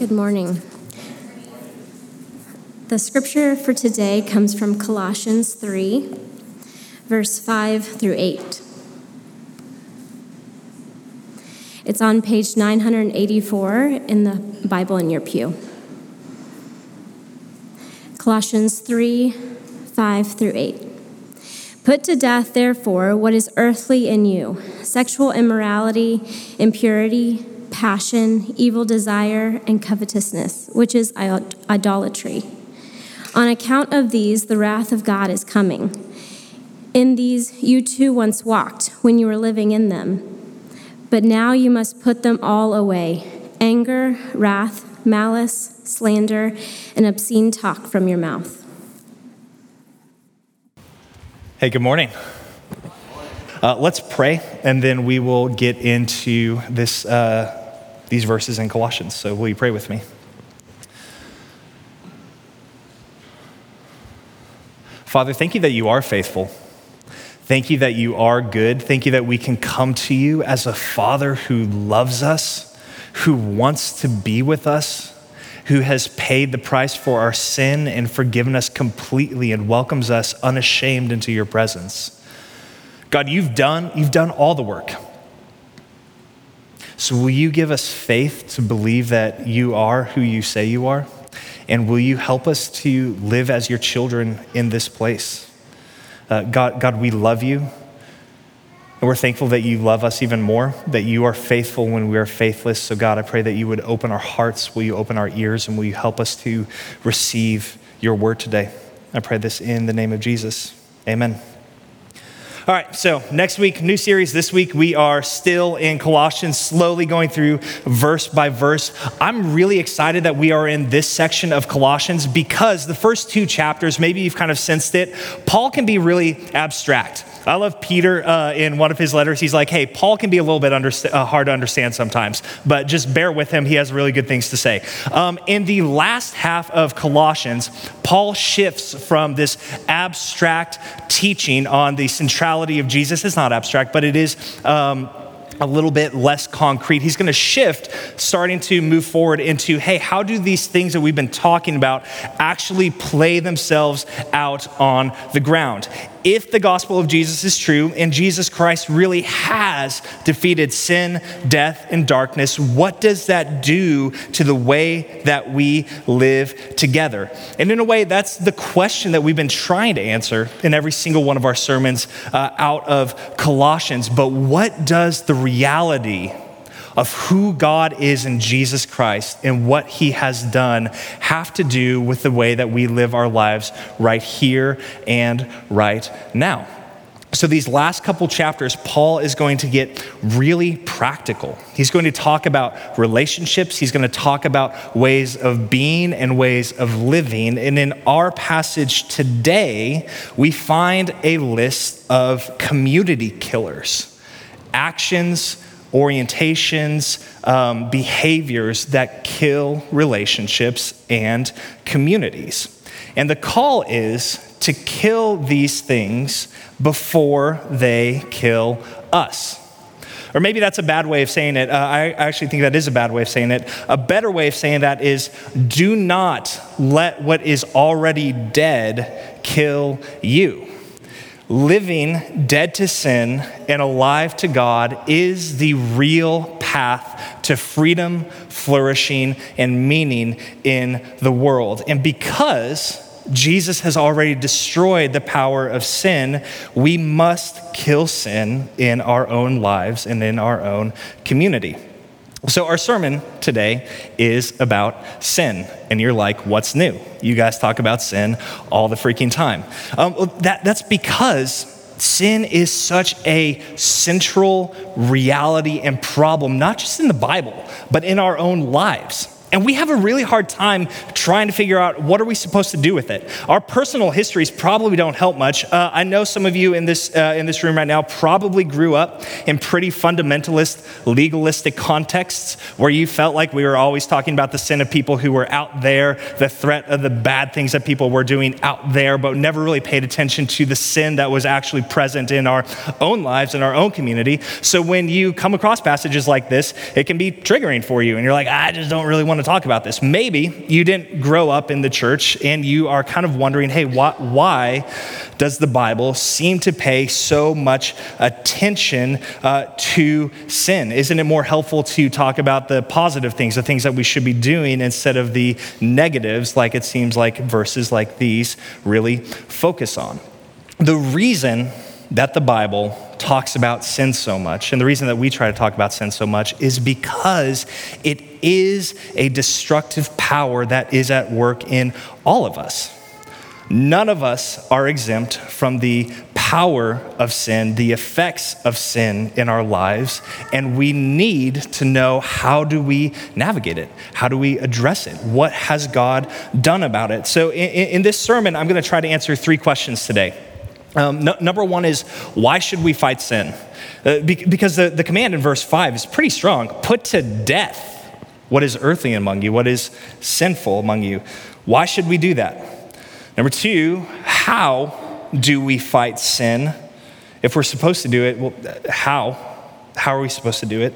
Good morning. The scripture for today comes from Colossians 3, verse 5 through 8. It's on page 984 in the Bible in your pew. Colossians 3, 5 through 8. Put to death, therefore, what is earthly in you sexual immorality, impurity, passion, evil desire, and covetousness, which is idolatry. On account of these, the wrath of God is coming. In these you too once walked when you were living in them. But now you must put them all away anger, wrath, malice, slander, and obscene talk from your mouth. Hey, good morning. Uh, let's pray, and then we will get into this, uh, these verses in Colossians. So, will you pray with me? Father, thank you that you are faithful. Thank you that you are good. Thank you that we can come to you as a father who loves us, who wants to be with us, who has paid the price for our sin and forgiven us completely and welcomes us unashamed into your presence. God, you've done, you've done all the work. So, will you give us faith to believe that you are who you say you are? And will you help us to live as your children in this place? Uh, God, God, we love you. And we're thankful that you love us even more, that you are faithful when we are faithless. So, God, I pray that you would open our hearts, will you open our ears, and will you help us to receive your word today? I pray this in the name of Jesus. Amen. All right, so next week, new series. This week, we are still in Colossians, slowly going through verse by verse. I'm really excited that we are in this section of Colossians because the first two chapters, maybe you've kind of sensed it, Paul can be really abstract. I love Peter uh, in one of his letters. He's like, hey, Paul can be a little bit uh, hard to understand sometimes, but just bear with him. He has really good things to say. Um, in the last half of Colossians, Paul shifts from this abstract teaching on the centrality of Jesus. It's not abstract, but it is. Um, a little bit less concrete. He's going to shift, starting to move forward into hey, how do these things that we've been talking about actually play themselves out on the ground? If the gospel of Jesus is true and Jesus Christ really has defeated sin, death, and darkness, what does that do to the way that we live together? And in a way, that's the question that we've been trying to answer in every single one of our sermons uh, out of Colossians. But what does the reality of who God is in Jesus Christ and what he has done have to do with the way that we live our lives right here and right now. So, these last couple chapters, Paul is going to get really practical. He's going to talk about relationships, he's going to talk about ways of being and ways of living. And in our passage today, we find a list of community killers, actions, orientations, um, behaviors that kill relationships and communities. And the call is to kill these things before they kill us. Or maybe that's a bad way of saying it. Uh, I actually think that is a bad way of saying it. A better way of saying that is do not let what is already dead kill you living dead to sin and alive to God is the real path to freedom, flourishing, and meaning in the world. And because Jesus has already destroyed the power of sin, we must kill sin in our own lives and in our own community. So, our sermon today is about sin. And you're like, what's new? You guys talk about sin all the freaking time. Um, that, that's because sin is such a central reality and problem, not just in the Bible, but in our own lives. And we have a really hard time trying to figure out what are we supposed to do with it. Our personal histories probably don't help much. Uh, I know some of you in this, uh, in this room right now probably grew up in pretty fundamentalist, legalistic contexts where you felt like we were always talking about the sin of people who were out there, the threat of the bad things that people were doing out there, but never really paid attention to the sin that was actually present in our own lives, in our own community. So when you come across passages like this, it can be triggering for you. And you're like, I just don't really want to talk about this. Maybe you didn't grow up in the church and you are kind of wondering, hey, why, why does the Bible seem to pay so much attention uh, to sin? Isn't it more helpful to talk about the positive things, the things that we should be doing, instead of the negatives, like it seems like verses like these really focus on? The reason that the Bible talks about sin so much, and the reason that we try to talk about sin so much, is because it is a destructive power that is at work in all of us. None of us are exempt from the power of sin, the effects of sin in our lives, and we need to know how do we navigate it? How do we address it? What has God done about it? So in, in this sermon, I'm going to try to answer three questions today. Um, no, number one is why should we fight sin? Uh, be, because the, the command in verse 5 is pretty strong put to death what is earthly among you, what is sinful among you. Why should we do that? Number two, how do we fight sin? If we're supposed to do it, well, how? How are we supposed to do it?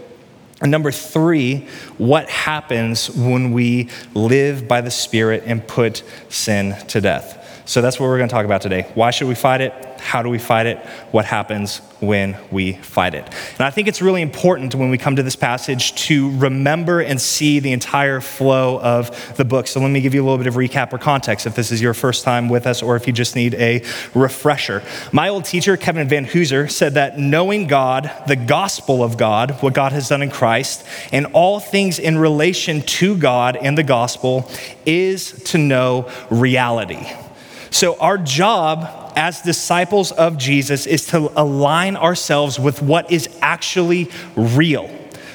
And number three, what happens when we live by the Spirit and put sin to death? So that's what we're going to talk about today. Why should we fight it? How do we fight it? What happens when we fight it? And I think it's really important when we come to this passage to remember and see the entire flow of the book. So let me give you a little bit of recap or context if this is your first time with us or if you just need a refresher. My old teacher, Kevin Vanhoozer, said that knowing God, the gospel of God, what God has done in Christ, and all things in relation to God and the gospel is to know reality. So, our job as disciples of Jesus is to align ourselves with what is actually real.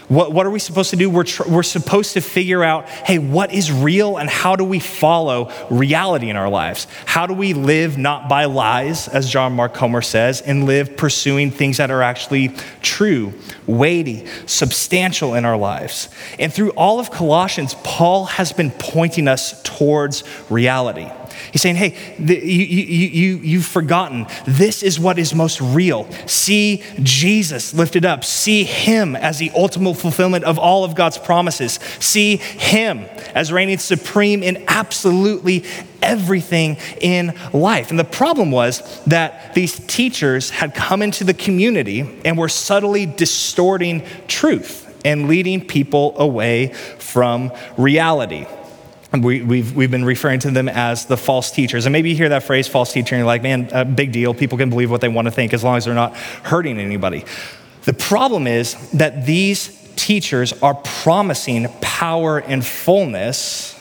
What, what are we supposed to do? We're, tr- we're supposed to figure out hey, what is real and how do we follow reality in our lives? How do we live not by lies, as John Mark Comer says, and live pursuing things that are actually true, weighty, substantial in our lives? And through all of Colossians, Paul has been pointing us towards reality. He's saying, hey, the, you, you, you, you've forgotten. This is what is most real. See Jesus lifted up. See Him as the ultimate fulfillment of all of God's promises. See Him as reigning supreme in absolutely everything in life. And the problem was that these teachers had come into the community and were subtly distorting truth and leading people away from reality. We, we've, we've been referring to them as the false teachers. And maybe you hear that phrase, false teacher, and you're like, man, a big deal. People can believe what they want to think as long as they're not hurting anybody. The problem is that these teachers are promising power and fullness,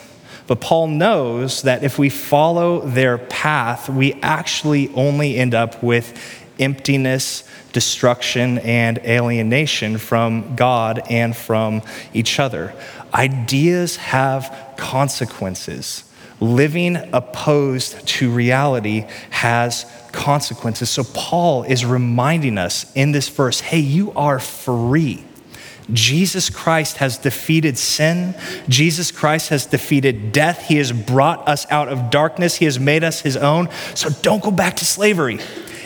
but Paul knows that if we follow their path, we actually only end up with emptiness, destruction, and alienation from God and from each other. Ideas have consequences. Living opposed to reality has consequences. So, Paul is reminding us in this verse hey, you are free. Jesus Christ has defeated sin. Jesus Christ has defeated death. He has brought us out of darkness. He has made us his own. So don't go back to slavery.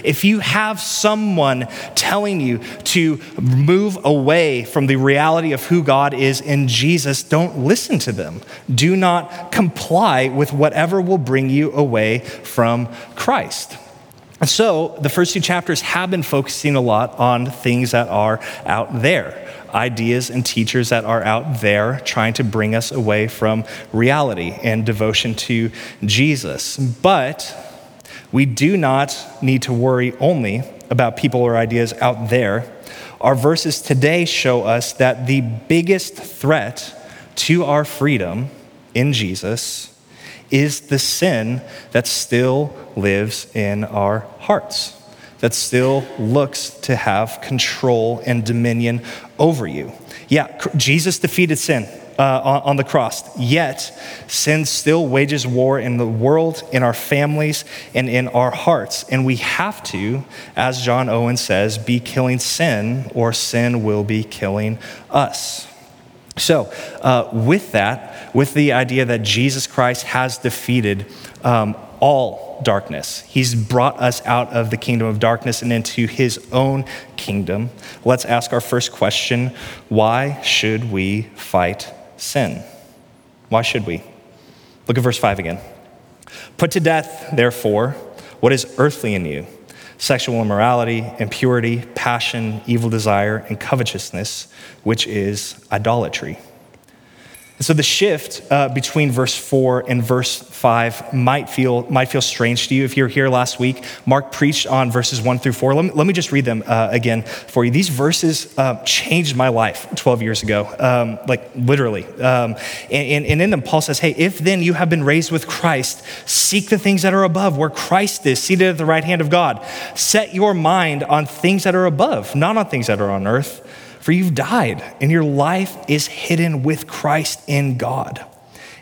If you have someone telling you to move away from the reality of who God is in Jesus, don't listen to them. Do not comply with whatever will bring you away from Christ. So, the first two chapters have been focusing a lot on things that are out there ideas and teachers that are out there trying to bring us away from reality and devotion to Jesus. But we do not need to worry only about people or ideas out there. Our verses today show us that the biggest threat to our freedom in Jesus is the sin that still lives in our hearts, that still looks to have control and dominion over you. Yeah, Jesus defeated sin uh, on, on the cross. Yet, sin still wages war in the world, in our families, and in our hearts. And we have to, as John Owen says, be killing sin, or sin will be killing us. So, uh, with that, with the idea that Jesus Christ has defeated um, all darkness, He's brought us out of the kingdom of darkness and into His own kingdom. Let's ask our first question why should we fight sin? Why should we? Look at verse 5 again. Put to death, therefore, what is earthly in you sexual immorality, impurity, passion, evil desire, and covetousness, which is idolatry. And so the shift uh, between verse 4 and verse 5 might feel, might feel strange to you. If you're here last week, Mark preached on verses 1 through 4. Let me, let me just read them uh, again for you. These verses uh, changed my life 12 years ago, um, like literally. Um, and, and in them, Paul says, Hey, if then you have been raised with Christ, seek the things that are above, where Christ is, seated at the right hand of God. Set your mind on things that are above, not on things that are on earth for you've died, and your life is hidden with Christ in God.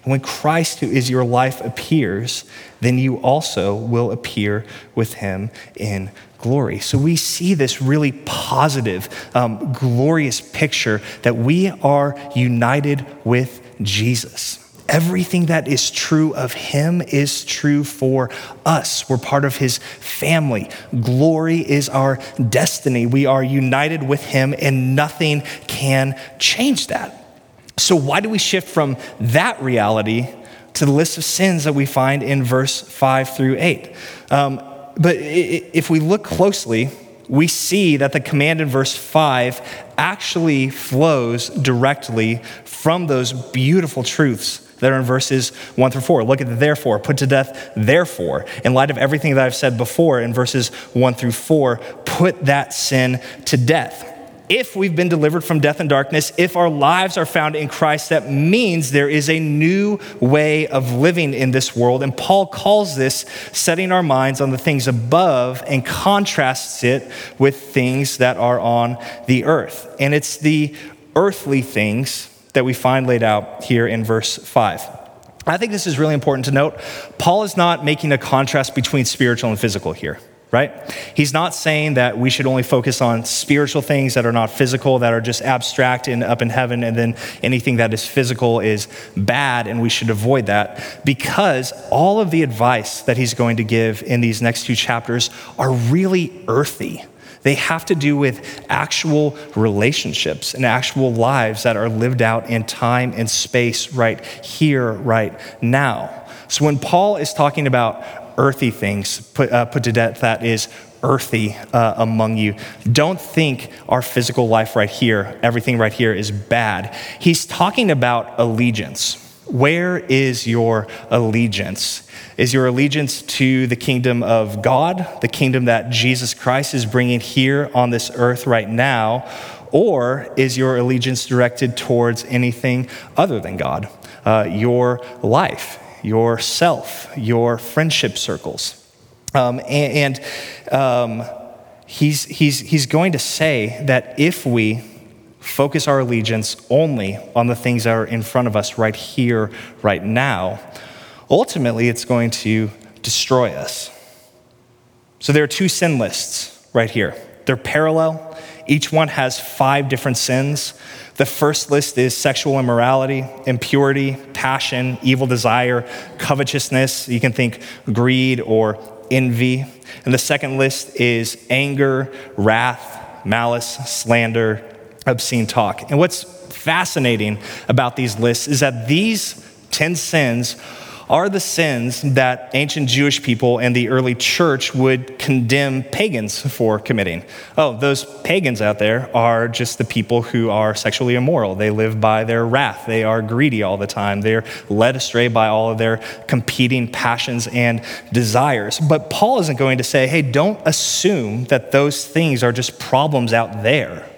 And when Christ, who is your life, appears, then you also will appear with him in glory. So we see this really positive, um, glorious picture that we are united with Jesus. Everything that is true of him is true for us. We're part of his family. Glory is our destiny. We are united with him, and nothing can change that. So, why do we shift from that reality to the list of sins that we find in verse 5 through 8? Um, but if we look closely, we see that the command in verse 5 actually flows directly from those beautiful truths that are in verses 1 through 4. Look at the therefore, put to death, therefore. In light of everything that I've said before in verses 1 through 4, put that sin to death. If we've been delivered from death and darkness, if our lives are found in Christ, that means there is a new way of living in this world. And Paul calls this setting our minds on the things above and contrasts it with things that are on the earth. And it's the earthly things that we find laid out here in verse 5. I think this is really important to note. Paul is not making a contrast between spiritual and physical here, right? He's not saying that we should only focus on spiritual things that are not physical, that are just abstract and up in heaven, and then anything that is physical is bad, and we should avoid that. Because all of the advice that he's going to give in these next two chapters are really earthy. They have to do with actual relationships and actual lives that are lived out in time and space right here, right now. So when Paul is talking about earthy things put, uh, put to death, that is earthy uh, among you. Don't think our physical life right here, everything right here is bad. He's talking about allegiance. Where is your allegiance? Is your allegiance to the kingdom of God, the kingdom that Jesus Christ is bringing here on this earth right now? Or is your allegiance directed towards anything other than God? Uh, your life, yourself, your friendship circles. Um, and, and um, he's, he's, he's going to say that if we focus our allegiance only on the things that are in front of us right here, right now, ultimately it's going to destroy us. So there are two sin lists right here. They're parallel. Each one has five different sins. The first list is sexual immorality, impurity, passion, evil desire, covetousness. You can think greed or envy. And the second list is anger, wrath, malice, slander, obscene talk. And what's fascinating about these lists is that these 10 sins are the sins that ancient Jewish people and the early church would condemn pagans for committing. Oh, those pagans out there are just the people who are sexually immoral. They live by their wrath. They are greedy all the time. They're led astray by all of their competing passions and desires. But Paul isn't going to say, hey, don't assume that those things are just problems out there.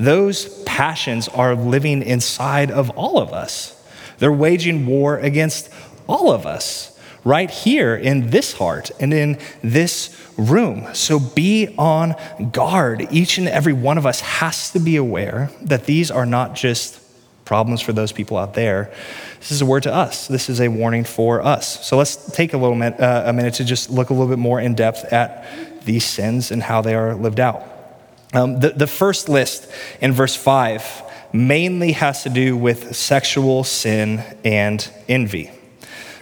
Those passions are living inside of all of us. They're waging war against all of us right here in this heart and in this room. So be on guard. Each and every one of us has to be aware that these are not just problems for those people out there. This is a word to us. This is a warning for us. So let's take a little minute, uh, a minute to just look a little bit more in depth at these sins and how they are lived out. Um, the, the first list in verse 5 mainly has to do with sexual sin and envy.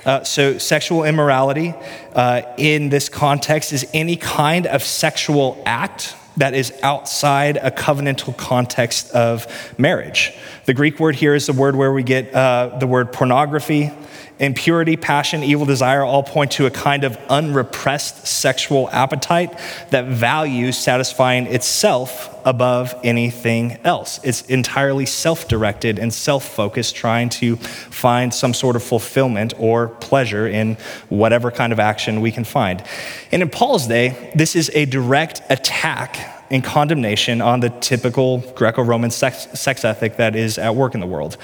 Uh, so, sexual immorality uh, in this context is any kind of sexual act that is outside a covenantal context of marriage. The Greek word here is the word where we get uh, the word pornography, impurity, passion, evil desire all point to a kind of unrepressed sexual appetite that values satisfying itself above anything else. It's entirely self directed and self focused, trying to find some sort of fulfillment or pleasure in whatever kind of action we can find. And in Paul's day, this is a direct attack and condemnation on the typical Greco Roman sex, sex ethic that is at work in the world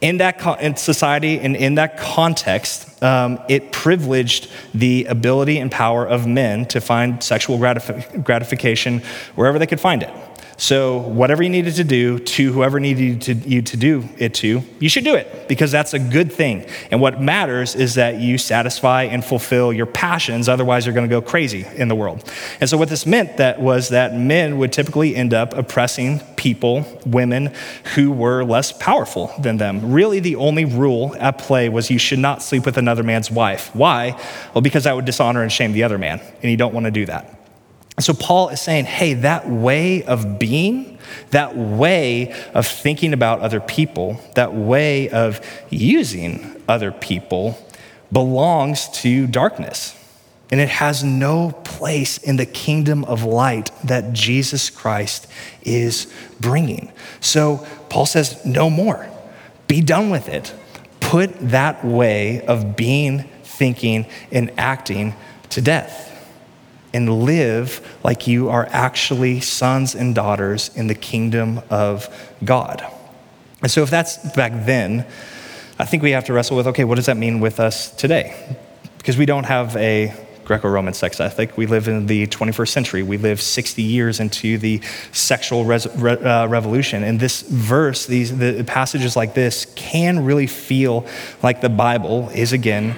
in that co- in society and in that context, um, it privileged the ability and power of men to find sexual gratif- gratification wherever they could find it. So, whatever you needed to do to whoever needed to, you to do it to, you should do it because that's a good thing. And what matters is that you satisfy and fulfill your passions, otherwise, you're going to go crazy in the world. And so, what this meant that was that men would typically end up oppressing people, women who were less powerful than them. Really, the only rule at play was you should not sleep with another man's wife. Why? Well, because that would dishonor and shame the other man, and you don't want to do that. So Paul is saying, hey, that way of being, that way of thinking about other people, that way of using other people belongs to darkness. And it has no place in the kingdom of light that Jesus Christ is bringing. So Paul says, no more. Be done with it. Put that way of being, thinking, and acting to death and live like you are actually sons and daughters in the kingdom of God. And so, if that's back then, I think we have to wrestle with okay, what does that mean with us today? Because we don't have a Greco Roman sex ethic. We live in the 21st century. We live 60 years into the sexual res- re- uh, revolution. And this verse, these the passages like this, can really feel like the Bible is again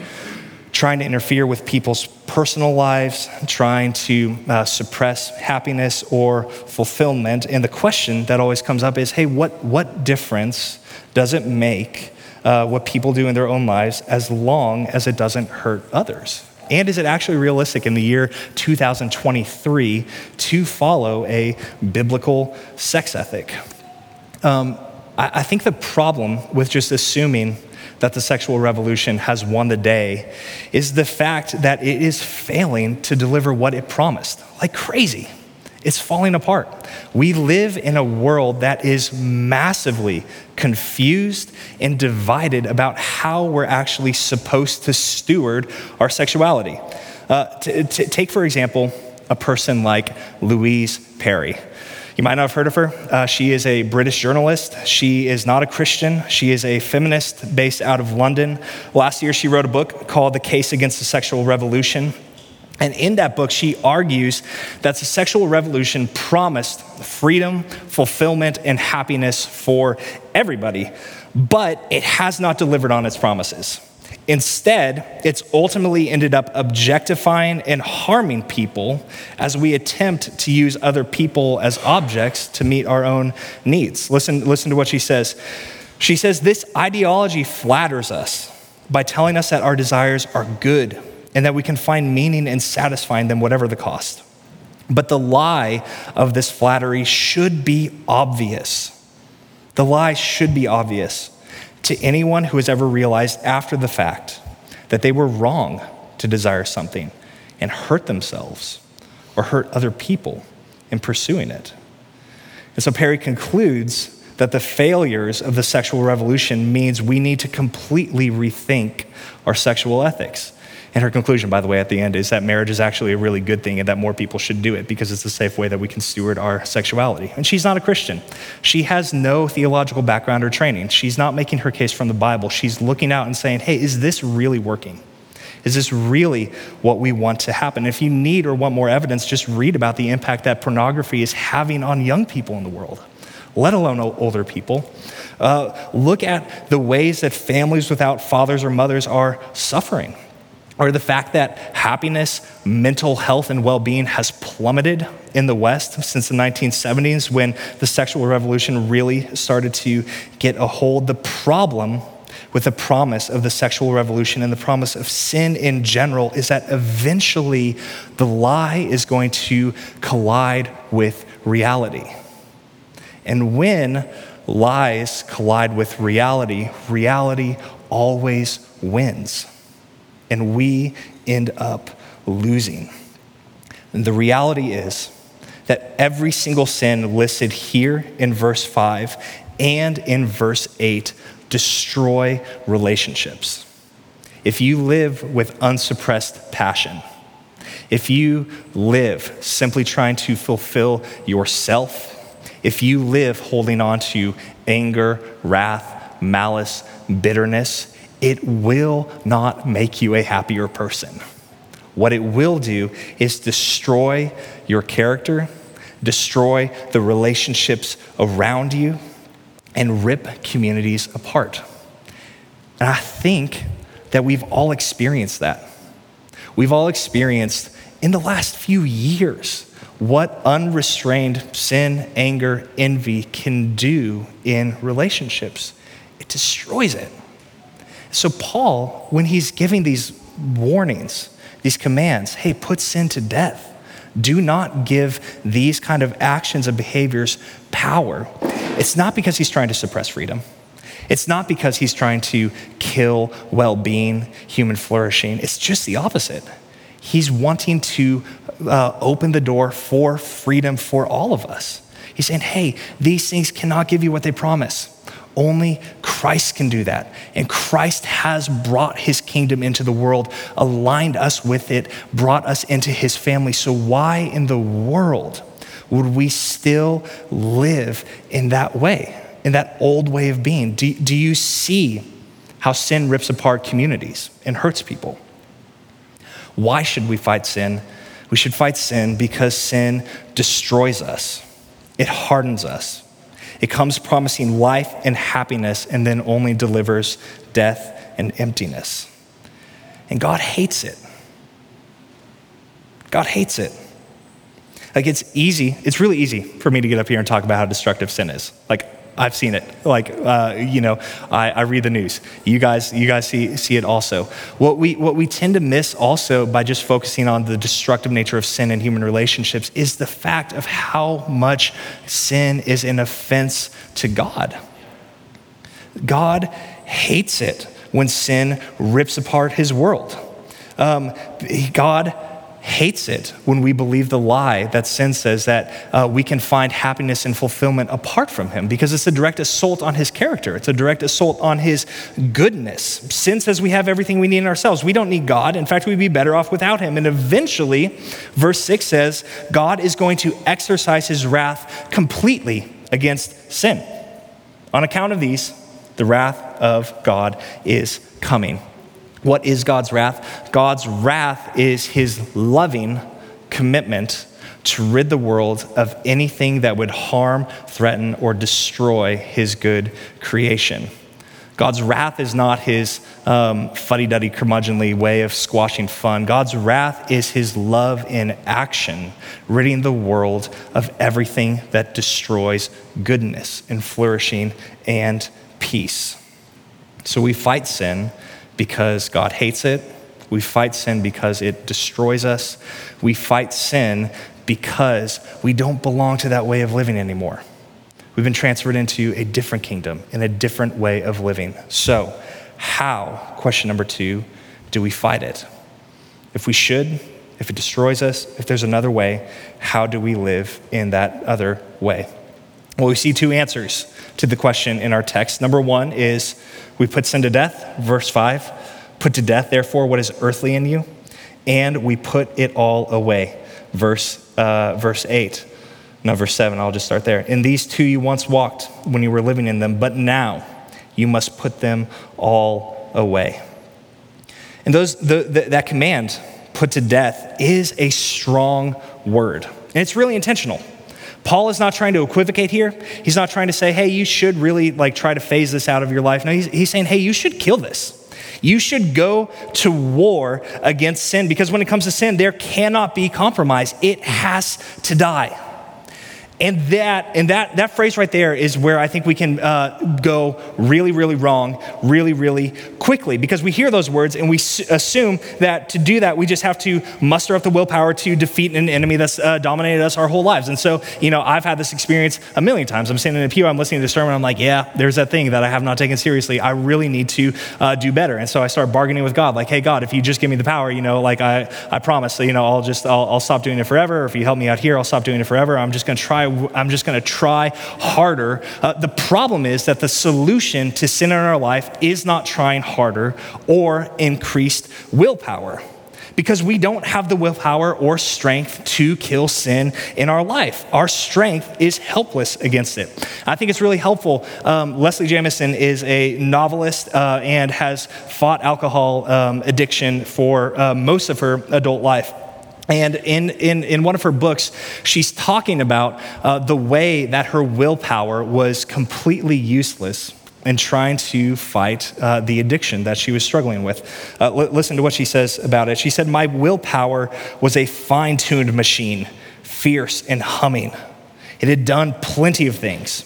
trying to interfere with people's personal lives, trying to uh, suppress happiness or fulfillment. And the question that always comes up is hey, what, what difference does it make uh, what people do in their own lives as long as it doesn't hurt others? And is it actually realistic in the year 2023 to follow a biblical sex ethic? Um, I, I think the problem with just assuming that the sexual revolution has won the day is the fact that it is failing to deliver what it promised like crazy. It's falling apart. We live in a world that is massively confused and divided about how we're actually supposed to steward our sexuality. Uh, t- t- take, for example, a person like Louise Perry. You might not have heard of her. Uh, she is a British journalist. She is not a Christian. She is a feminist based out of London. Last year, she wrote a book called The Case Against the Sexual Revolution. And in that book, she argues that the sexual revolution promised freedom, fulfillment, and happiness for everybody, but it has not delivered on its promises. Instead, it's ultimately ended up objectifying and harming people as we attempt to use other people as objects to meet our own needs. Listen, listen to what she says. She says, This ideology flatters us by telling us that our desires are good and that we can find meaning in satisfying them, whatever the cost. But the lie of this flattery should be obvious. The lie should be obvious to anyone who has ever realized after the fact that they were wrong to desire something and hurt themselves or hurt other people in pursuing it. And so Perry concludes that the failures of the sexual revolution means we need to completely rethink our sexual ethics. And her conclusion, by the way, at the end is that marriage is actually a really good thing and that more people should do it because it's a safe way that we can steward our sexuality. And she's not a Christian. She has no theological background or training. She's not making her case from the Bible. She's looking out and saying, hey, is this really working? Is this really what we want to happen? If you need or want more evidence, just read about the impact that pornography is having on young people in the world, let alone older people. Uh, look at the ways that families without fathers or mothers are suffering or the fact that happiness, mental health, and well being has plummeted in the West since the 1970s when the sexual revolution really started to get a hold. The problem with the promise of the sexual revolution and the promise of sin in general is that eventually the lie is going to collide with reality. And when lies collide with reality, reality always wins. And we end up losing. And the reality is that every single sin listed here in verse 5 and in verse 8 destroy relationships. If you live with unsuppressed passion, if you live simply trying to fulfill yourself, if you live holding on to anger, wrath, malice, bitterness, it will not make you a happier person. What it will do is destroy your character, destroy the relationships around you, and rip communities apart. And I think that we've all experienced that. We've all experienced in the last few years what unrestrained sin, anger, envy can do in relationships. It destroys it. So, Paul, when he's giving these warnings, these commands, hey, put sin to death. Do not give these kind of actions and behaviors power. It's not because he's trying to suppress freedom. It's not because he's trying to kill well being, human flourishing. It's just the opposite. He's wanting to uh, open the door for freedom for all of us. He's saying, hey, these things cannot give you what they promise. Only Christ can do that. And Christ has brought his kingdom into the world, aligned us with it, brought us into his family. So, why in the world would we still live in that way, in that old way of being? Do, do you see how sin rips apart communities and hurts people? Why should we fight sin? We should fight sin because sin destroys us, it hardens us. It comes promising life and happiness and then only delivers death and emptiness. And God hates it. God hates it. Like it's easy, it's really easy for me to get up here and talk about how destructive sin is. Like I've seen it. Like, uh, you know, I, I, read the news. You guys, you guys see, see it also. What we, what we tend to miss also by just focusing on the destructive nature of sin in human relationships is the fact of how much sin is an offense to God. God hates it when sin rips apart his world. Um, God hates it when we believe the lie that sin says that uh, we can find happiness and fulfillment apart from him because it's a direct assault on his character. It's a direct assault on his goodness. Sin says we have everything we need in ourselves. We don't need God. In fact, we'd be better off without him. And eventually, verse 6 says, God is going to exercise his wrath completely against sin. On account of these, the wrath of God is coming. What is God's wrath? God's wrath is his loving commitment to rid the world of anything that would harm, threaten, or destroy his good creation. God's wrath is not his um, fuddy duddy, curmudgeonly way of squashing fun. God's wrath is his love in action, ridding the world of everything that destroys goodness and flourishing and peace. So we fight sin because God hates it. We fight sin because it destroys us. We fight sin because we don't belong to that way of living anymore. We've been transferred into a different kingdom and a different way of living. So, how, question number two, do we fight it? If we should, if it destroys us, if there's another way, how do we live in that other way? Well, we see two answers to the question in our text. Number one is we put sin to death, verse 5. Put to death, therefore, what is earthly in you, and we put it all away, verse, uh, verse 8. No, verse 7, I'll just start there. In these two you once walked when you were living in them, but now you must put them all away. And those, the, the, that command, put to death, is a strong word. And it's really intentional. Paul is not trying to equivocate here. He's not trying to say, hey, you should really like try to phase this out of your life. No, he's, he's saying, hey, you should kill this. You should go to war against sin because when it comes to sin, there cannot be compromise. It has to die. And that, and that, that phrase right there is where I think we can uh, go really, really wrong, really, really quickly, because we hear those words and we s- assume that to do that, we just have to muster up the willpower to defeat an enemy that's uh, dominated us our whole lives. And so, you know, I've had this experience a million times. I'm sitting in a pew, I'm listening to the sermon, I'm like, yeah, there's that thing that I have not taken seriously. I really need to uh, do better. And so I start bargaining with God, like, hey, God, if you just give me the power, you know, like I, I promise, you know, I'll just, I'll, I'll stop doing it forever. Or if you help me out here, I'll stop doing it forever. I'm just going to try I'm just going to try harder. Uh, the problem is that the solution to sin in our life is not trying harder or increased willpower because we don't have the willpower or strength to kill sin in our life. Our strength is helpless against it. I think it's really helpful. Um, Leslie Jamison is a novelist uh, and has fought alcohol um, addiction for uh, most of her adult life. And in, in, in one of her books, she's talking about uh, the way that her willpower was completely useless in trying to fight uh, the addiction that she was struggling with. Uh, l- listen to what she says about it. She said, My willpower was a fine tuned machine, fierce and humming. It had done plenty of things.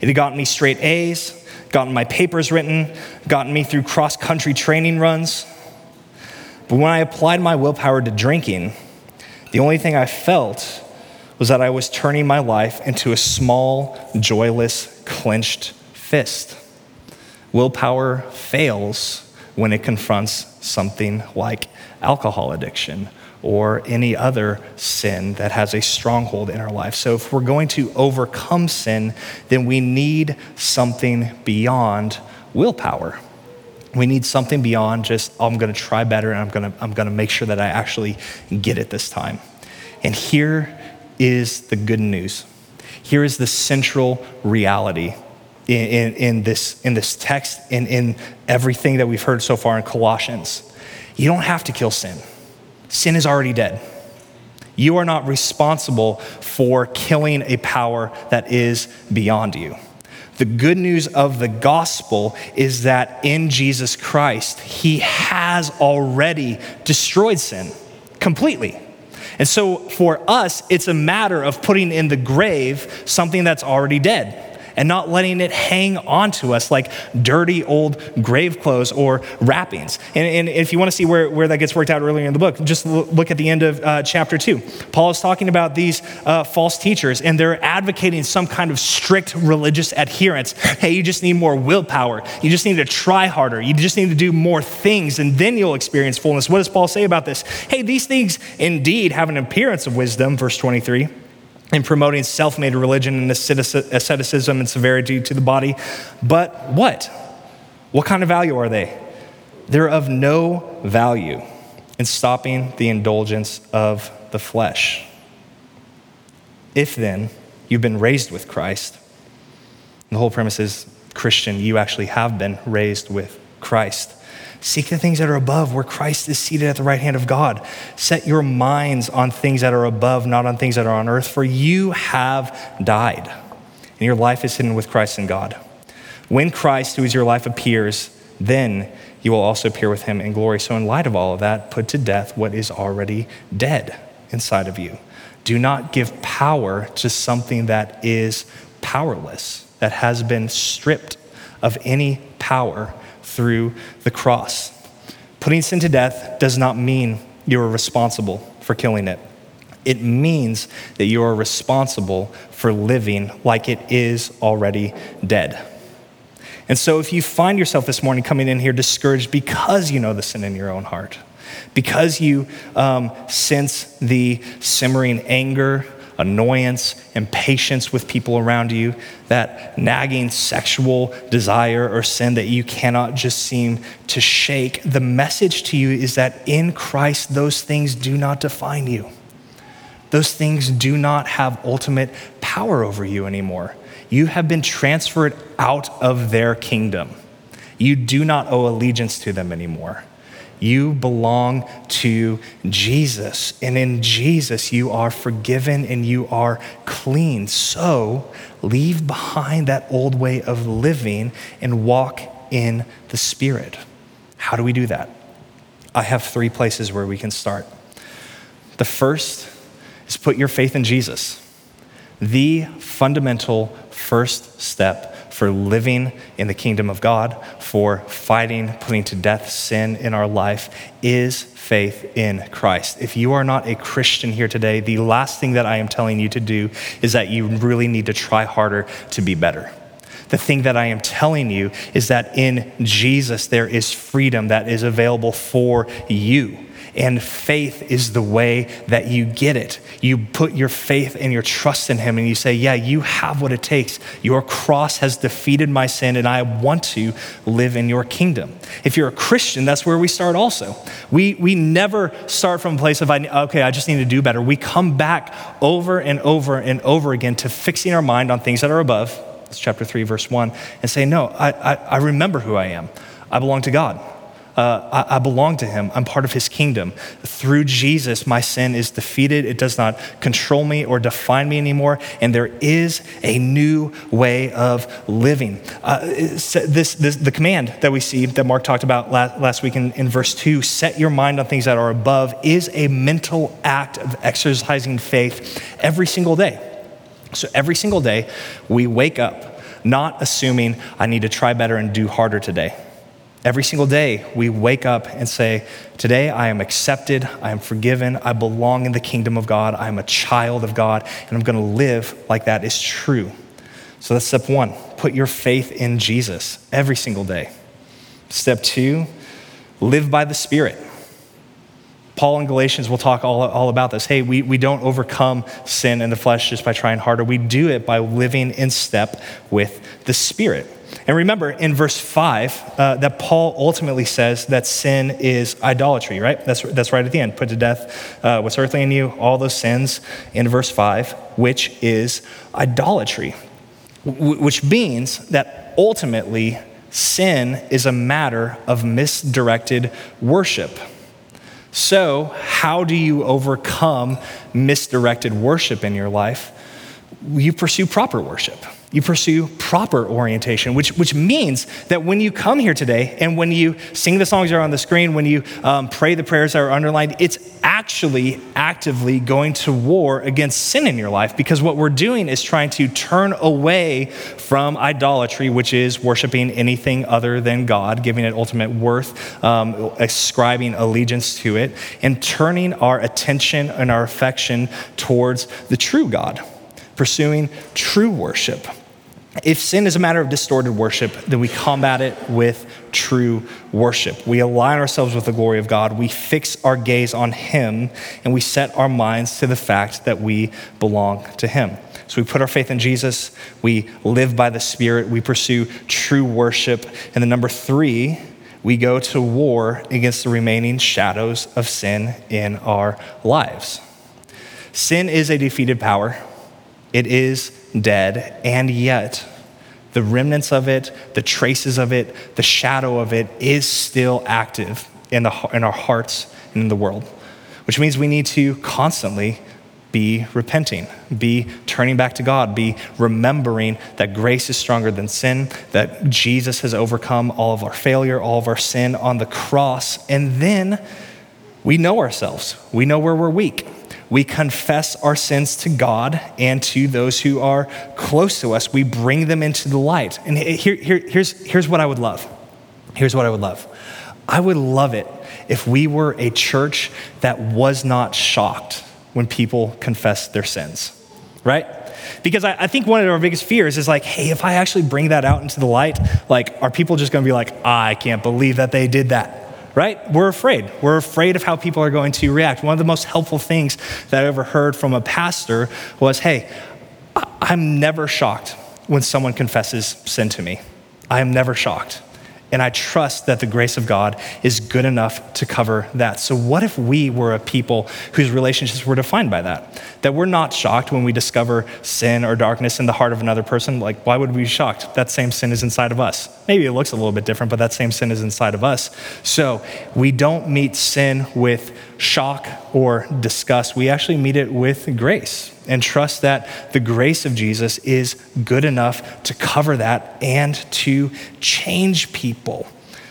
It had gotten me straight A's, gotten my papers written, gotten me through cross country training runs. But when I applied my willpower to drinking, the only thing I felt was that I was turning my life into a small, joyless, clenched fist. Willpower fails when it confronts something like alcohol addiction or any other sin that has a stronghold in our life. So, if we're going to overcome sin, then we need something beyond willpower. We need something beyond just, I'm going to try better and I'm going to, I'm going to make sure that I actually get it this time. And here is the good news. Here is the central reality in, in, in this, in this text and in everything that we've heard so far in Colossians. You don't have to kill sin, sin is already dead. You are not responsible for killing a power that is beyond you. The good news of the gospel is that in Jesus Christ, he has already destroyed sin completely. And so for us, it's a matter of putting in the grave something that's already dead and not letting it hang onto us like dirty old grave clothes or wrappings. And, and if you want to see where, where that gets worked out earlier in the book, just look at the end of uh, chapter two. Paul is talking about these uh, false teachers, and they're advocating some kind of strict religious adherence. Hey, you just need more willpower. You just need to try harder. You just need to do more things, and then you'll experience fullness. What does Paul say about this? Hey, these things indeed have an appearance of wisdom, verse 23 in promoting self made religion and asceticism and severity to the body. But what? What kind of value are they? They're of no value in stopping the indulgence of the flesh. If then you've been raised with Christ, the whole premise is Christian, you actually have been raised with Christ. Seek the things that are above, where Christ is seated at the right hand of God. Set your minds on things that are above, not on things that are on earth, for you have died, and your life is hidden with Christ in God. When Christ, who is your life, appears, then you will also appear with him in glory. So, in light of all of that, put to death what is already dead inside of you. Do not give power to something that is powerless, that has been stripped of any power through the cross. Putting sin to death does not mean you are responsible for killing it. It means that you are responsible for living like it is already dead. And so, if you find yourself this morning coming in here discouraged because you know the sin in your own heart, because you um, sense the simmering anger annoyance, impatience with people around you, that nagging sexual desire or sin that you cannot just seem to shake, the message to you is that in Christ, those things do not define you. Those things do not have ultimate power over you anymore. You have been transferred out of their kingdom. You do not owe allegiance to them anymore. You belong to Jesus. And in Jesus, you are forgiven and you are clean. So leave behind that old way of living and walk in the Spirit. How do we do that? I have three places where we can start. The first is put your faith in Jesus. the fundamental first step for living in the kingdom of God, for fighting, putting to death sin in our life, is faith in Christ. If you are not a Christian here today, the last thing that I am telling you to do is that you really need to try harder to be better. The thing that I am telling you is that in Jesus there is freedom that is available for you. And faith is the way that you get it. You put your faith and your trust in Him and you say, Yeah, you have what it takes. Your cross has defeated my sin and I want to live in your kingdom. If you're a Christian, that's where we start also. We, we never start from a place of, okay, I just need to do better. We come back over and over and over again to fixing our mind on things that are above. That's chapter 3, verse 1, and say, No, I, I, I remember who I am. I belong to God. Uh, I, I, belong to him. I'm part of his kingdom. Through Jesus, my sin is defeated. It does not control me or define me anymore. And there is a new way of living. Uh, this, this, the command that we see that Mark talked about last, last week in, in verse 2 set your mind on things that are above is a mental act of exercising faith every single day. So every single day, we wake up not assuming I need to try better and do harder today. Every single day, we wake up and say, Today I am accepted, I am forgiven, I belong in the kingdom of God, I am a child of God, and I'm gonna live like that is true. So that's step one put your faith in Jesus every single day. Step two, live by the Spirit. Paul in Galatians will talk all, all about this. Hey, we, we don't overcome sin in the flesh just by trying harder. We do it by living in step with the Spirit. And remember in verse 5 uh, that Paul ultimately says that sin is idolatry, right? That's, that's right at the end. Put to death uh, what's earthly in you, all those sins in verse 5, which is idolatry, w- which means that ultimately sin is a matter of misdirected worship. So, how do you overcome misdirected worship in your life? You pursue proper worship you pursue proper orientation, which, which means that when you come here today and when you sing the songs that are on the screen, when you um, pray the prayers that are underlined, it's actually actively going to war against sin in your life because what we're doing is trying to turn away from idolatry, which is worshiping anything other than God, giving it ultimate worth, um, ascribing allegiance to it, and turning our attention and our affection towards the true God, pursuing true worship. If sin is a matter of distorted worship, then we combat it with true worship. We align ourselves with the glory of God. We fix our gaze on Him, and we set our minds to the fact that we belong to Him. So we put our faith in Jesus, we live by the Spirit, we pursue true worship. And then, number three, we go to war against the remaining shadows of sin in our lives. Sin is a defeated power, it is dead, and yet the remnants of it, the traces of it, the shadow of it is still active in, the, in our hearts and in the world, which means we need to constantly be repenting, be turning back to God, be remembering that grace is stronger than sin, that Jesus has overcome all of our failure, all of our sin on the cross, and then we know ourselves. We know where we're weak we confess our sins to God and to those who are close to us. We bring them into the light. And here, here, here's, here's what I would love. Here's what I would love. I would love it if we were a church that was not shocked when people confess their sins, right? Because I, I, think one of our biggest fears is like, hey, if I actually bring that out into the light, like, are people just gonna be like, ah, I can't believe that they did that? Right? We're afraid. We're afraid of how people are going to react. One of the most helpful things that I ever heard from a pastor was hey, I'm never shocked when someone confesses sin to me. I am never shocked. And I trust that the grace of God is good enough to cover that. So, what if we were a people whose relationships were defined by that? That we're not shocked when we discover sin or darkness in the heart of another person? Like, why would we be shocked? That same sin is inside of us. Maybe it looks a little bit different, but that same sin is inside of us. So, we don't meet sin with shock or disgust. We actually meet it with grace and trust that the grace of Jesus is good enough to cover that and to change people.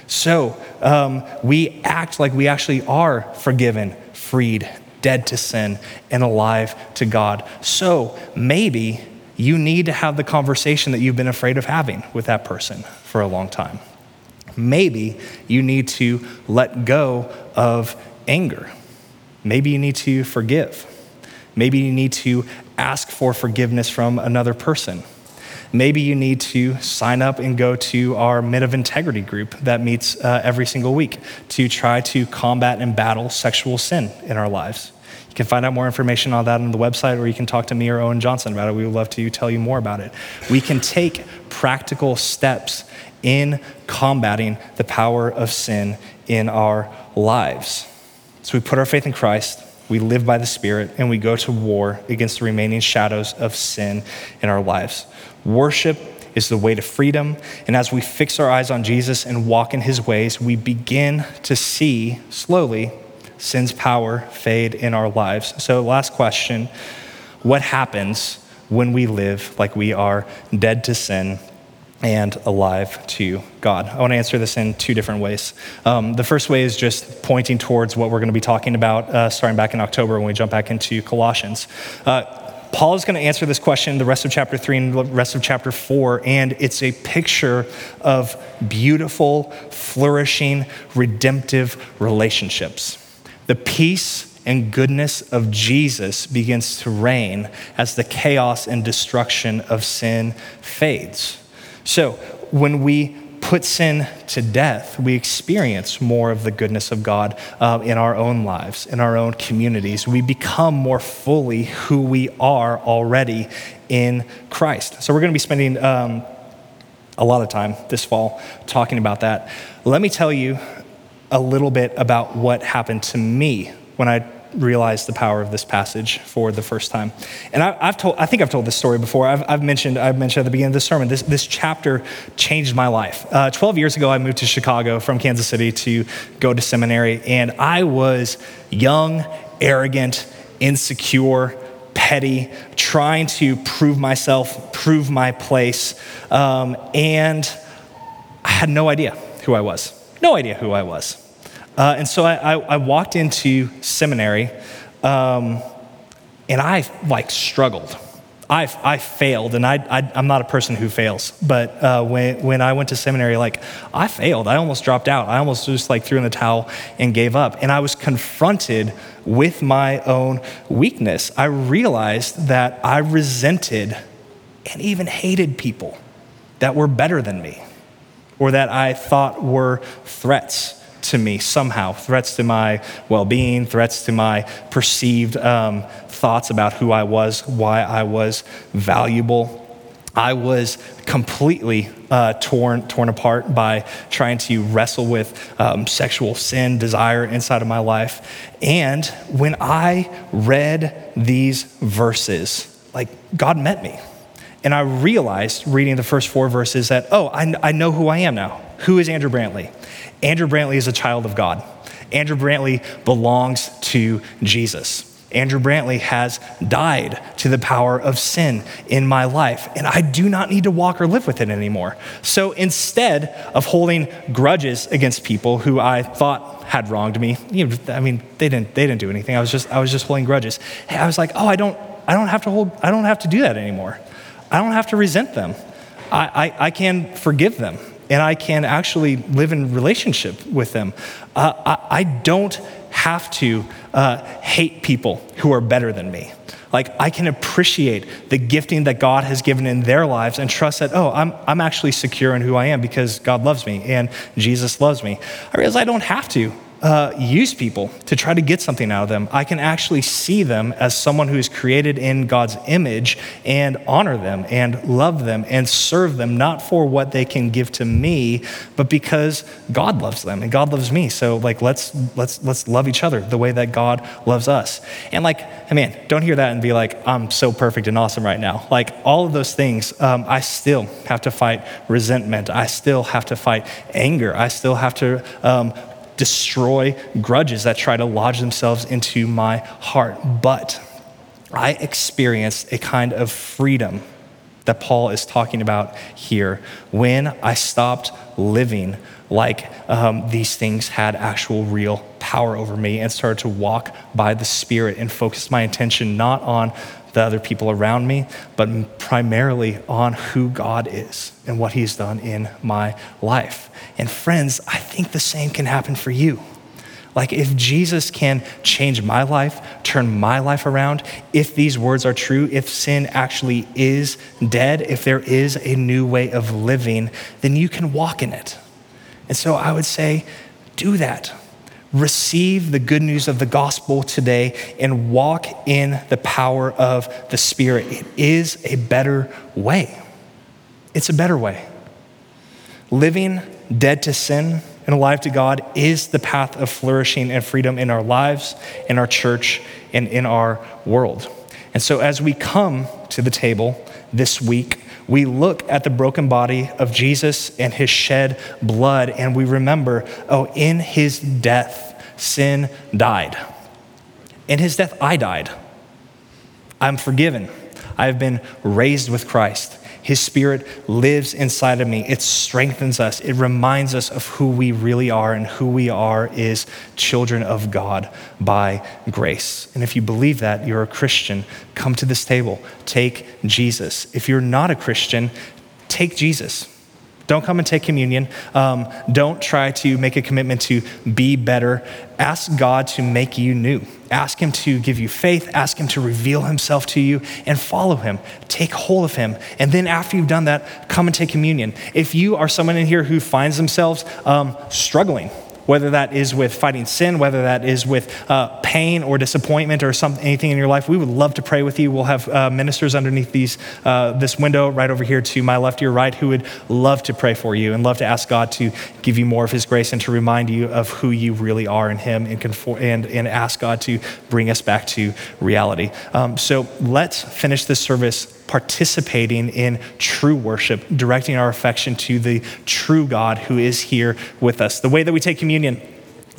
So um, we act like we actually are forgiven, freed, dead to sin and alive to God. So maybe you need to have the conversation that you've been afraid of having with that person for a long time. Maybe you need to let go of anger. Maybe you need to forgive. Maybe you need to ask for forgiveness from another person. Maybe you need to sign up and go to our Men of Integrity group that meets uh, every single week to try to combat and battle sexual sin in our lives. You can find out more information on that on the website, or you can talk to me or Owen Johnson about it. We would love to tell you more about it. We can take practical steps in combating the power of sin in our lives. So we put our faith in Christ, we live by the Spirit, and we go to war against the remaining shadows of sin in our lives. Worship is the way to freedom. And as we fix our eyes on Jesus and walk in his ways, we begin to see slowly sin's power fade in our lives. So, last question What happens when we live like we are dead to sin and alive to God. I want to answer this in two different ways. Um, the first way is just pointing towards what we're going to be talking about uh, starting back in October when we jump back into Colossians. Uh, Paul is going to answer this question the rest of chapter three and the rest of chapter four, and it's a picture of beautiful, flourishing, redemptive relationships. The peace and goodness of Jesus begins to reign as the chaos and destruction of sin fades. So when we put sin to death, we experience more of the goodness of God uh, in our own lives, in our own communities. We become more fully who we are already in Christ. So we're going to be spending um, a lot of time this fall talking about that. Let me tell you a little bit about what happened to me when I realized the power of this passage for the first time. And I, have told, I think I've told this story before. I've, I've, mentioned, I've mentioned at the beginning of the sermon, this, this chapter changed my life. Uh, 12 years ago, I moved to Chicago from Kansas City to go to seminary, and I was young, arrogant, insecure, petty, trying to prove myself, prove my place, um, and I had no idea who I was. No idea who I was. Uh, and so I, I, I, walked into seminary um, and I like struggled. I, I failed, and I, I, am not a person who fails. But uh, when, when I went to seminary, like I failed. I almost dropped out. I almost just like threw in the towel and gave up. And I was confronted with my own weakness. I realized that I resented and even hated people that were better than me or that I thought were threats to me somehow threats to my well being, threats to my perceived um, thoughts about who I was, why I was valuable. I was completely uh, torn, torn apart by trying to wrestle with um, sexual sin, desire inside of my life. And when I read these verses, like God met me. And I realized reading the first four verses that, oh, I, I know who I am now. Who is Andrew Brantley? Andrew Brantley is a child of God. Andrew Brantley belongs to Jesus. Andrew Brantley has died to the power of sin in my life, and I do not need to walk or live with it anymore. So instead of holding grudges against people who I thought had wronged me, you know, I mean, they didn't, they didn't do anything. I was just, I was just holding grudges. I was like, oh, I don't, I don't have to hold, I don't have to do that anymore. I don't have to resent them. I, I, I can forgive them and I can actually live in relationship with them. Uh, I, I, don't have to uh, hate people who are better than me. Like, I can appreciate the gifting that God has given in their lives and trust that, oh, I'm, I'm actually secure in who I am because God loves me and Jesus loves me. I realize I don't have to uh, use people to try to get something out of them. I can actually see them as someone who is created in God's image and honor them and love them and serve them, not for what they can give to me, but because God loves them and God loves me. So like let's let's let's love each other the way that God loves us. And like, I mean, don't hear that and be like, I'm so perfect and awesome right now. Like all of those things, um, I still have to fight resentment. I still have to fight anger. I still have to um, destroy grudges that try to lodge themselves into my heart. But I experienced a kind of freedom that Paul is talking about here when I stopped living like um, these things had actual real power over me and started to walk by the Spirit and focus my attention not on the other people around me, but primarily on who God is and what He's done in my life. And friends, I think the same can happen for you. Like, if Jesus can change my life, turn my life around, if these words are true, if sin actually is dead, if there is a new way of living, then you can walk in it. And so I would say, do that. Receive the good news of the gospel today and walk in the power of the Spirit. It is a better way. It's a better way. Living dead to sin and alive to God is the path of flourishing and freedom in our lives, in our church, and in our world. And so, as we come to the table this week, we look at the broken body of Jesus and his shed blood, and we remember oh, in his death, sin died. In his death, I died. I'm forgiven. I have been raised with Christ. His Spirit lives inside of me. It strengthens us. It reminds us of who we really are, and who we are is children of God by grace. And if you believe that, you're a Christian, come to this table. Take Jesus. If you're not a Christian, take Jesus. Don't come and take communion. Um, don't try to make a commitment to be better. Ask God to make you new. Ask Him to give you faith. Ask Him to reveal Himself to you and follow Him. Take hold of Him. And then after you've done that, come and take communion. If you are someone in here who finds themselves um, struggling, whether that is with fighting sin, whether that is with uh, pain or disappointment or some, anything in your life, we would love to pray with you. We'll have uh, ministers underneath these, uh, this window right over here to my left, your right, who would love to pray for you and love to ask God to give you more of His grace and to remind you of who you really are in Him and, conform, and, and ask God to bring us back to reality. Um, so let's finish this service participating in true worship, directing our affection to the true God who is here with us. The way that we take communion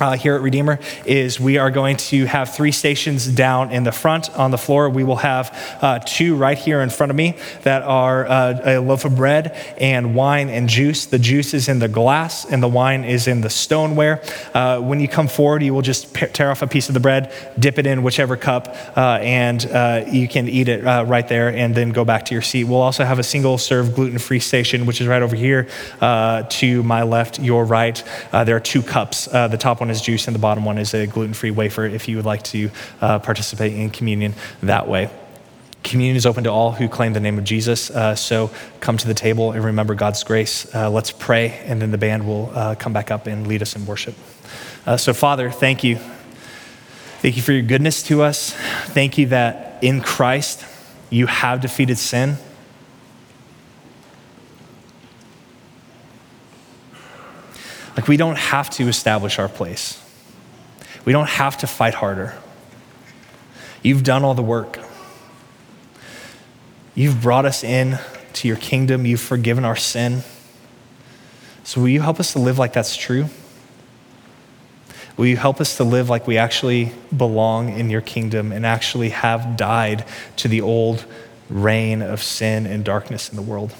uh, here at Redeemer is we are going to have three stations down in the front on the floor. We will have uh, two right here in front of me that are uh, a loaf of bread and wine and juice. The juice is in the glass and the wine is in the stoneware. Uh, when you come forward, you will just tear off a piece of the bread, dip it in whichever cup, uh, and uh, you can eat it right there and then go back to your seat. We'll also have a single serve gluten free station, which is right over here to my left, your right. there are two cups. the top one is juice, and the bottom one is a gluten free wafer if you would like to uh, participate in communion that way. Communion is open to all who claim the name of Jesus. Uh, so come to the table and remember God's grace. Uh, let's pray, and then the band will uh, come back up and lead us in worship. Uh, so, Father, thank you. Thank you for your goodness to us. Thank you that in Christ you have defeated sin. Like, we don't have to establish our place, we don't have to fight harder. You've done all the work. You've brought us in to your kingdom. You've forgiven our sin. So, will you help us to live like that's true? Will you help us to live like we actually belong in your kingdom and actually have died to the old reign of sin and darkness in the world?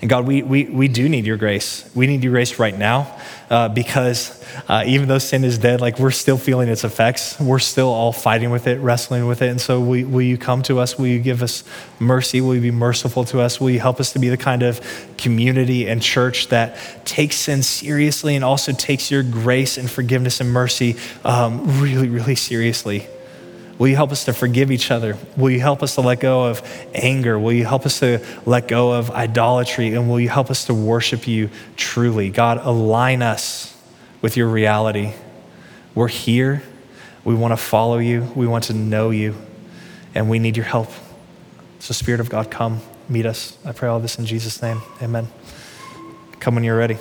And God, we, we, we do need your grace. We need your grace right now uh, because uh, even though sin is dead, like we're still feeling its effects. We're still all fighting with it, wrestling with it. And so, will, will you come to us? Will you give us mercy? Will you be merciful to us? Will you help us to be the kind of community and church that takes sin seriously and also takes your grace and forgiveness and mercy um, really, really seriously? Will you help us to forgive each other? Will you help us to let go of anger? Will you help us to let go of idolatry? And will you help us to worship you truly? God, align us with your reality. We're here. We want to follow you. We want to know you. And we need your help. So, Spirit of God, come meet us. I pray all this in Jesus' name. Amen. Come when you're ready.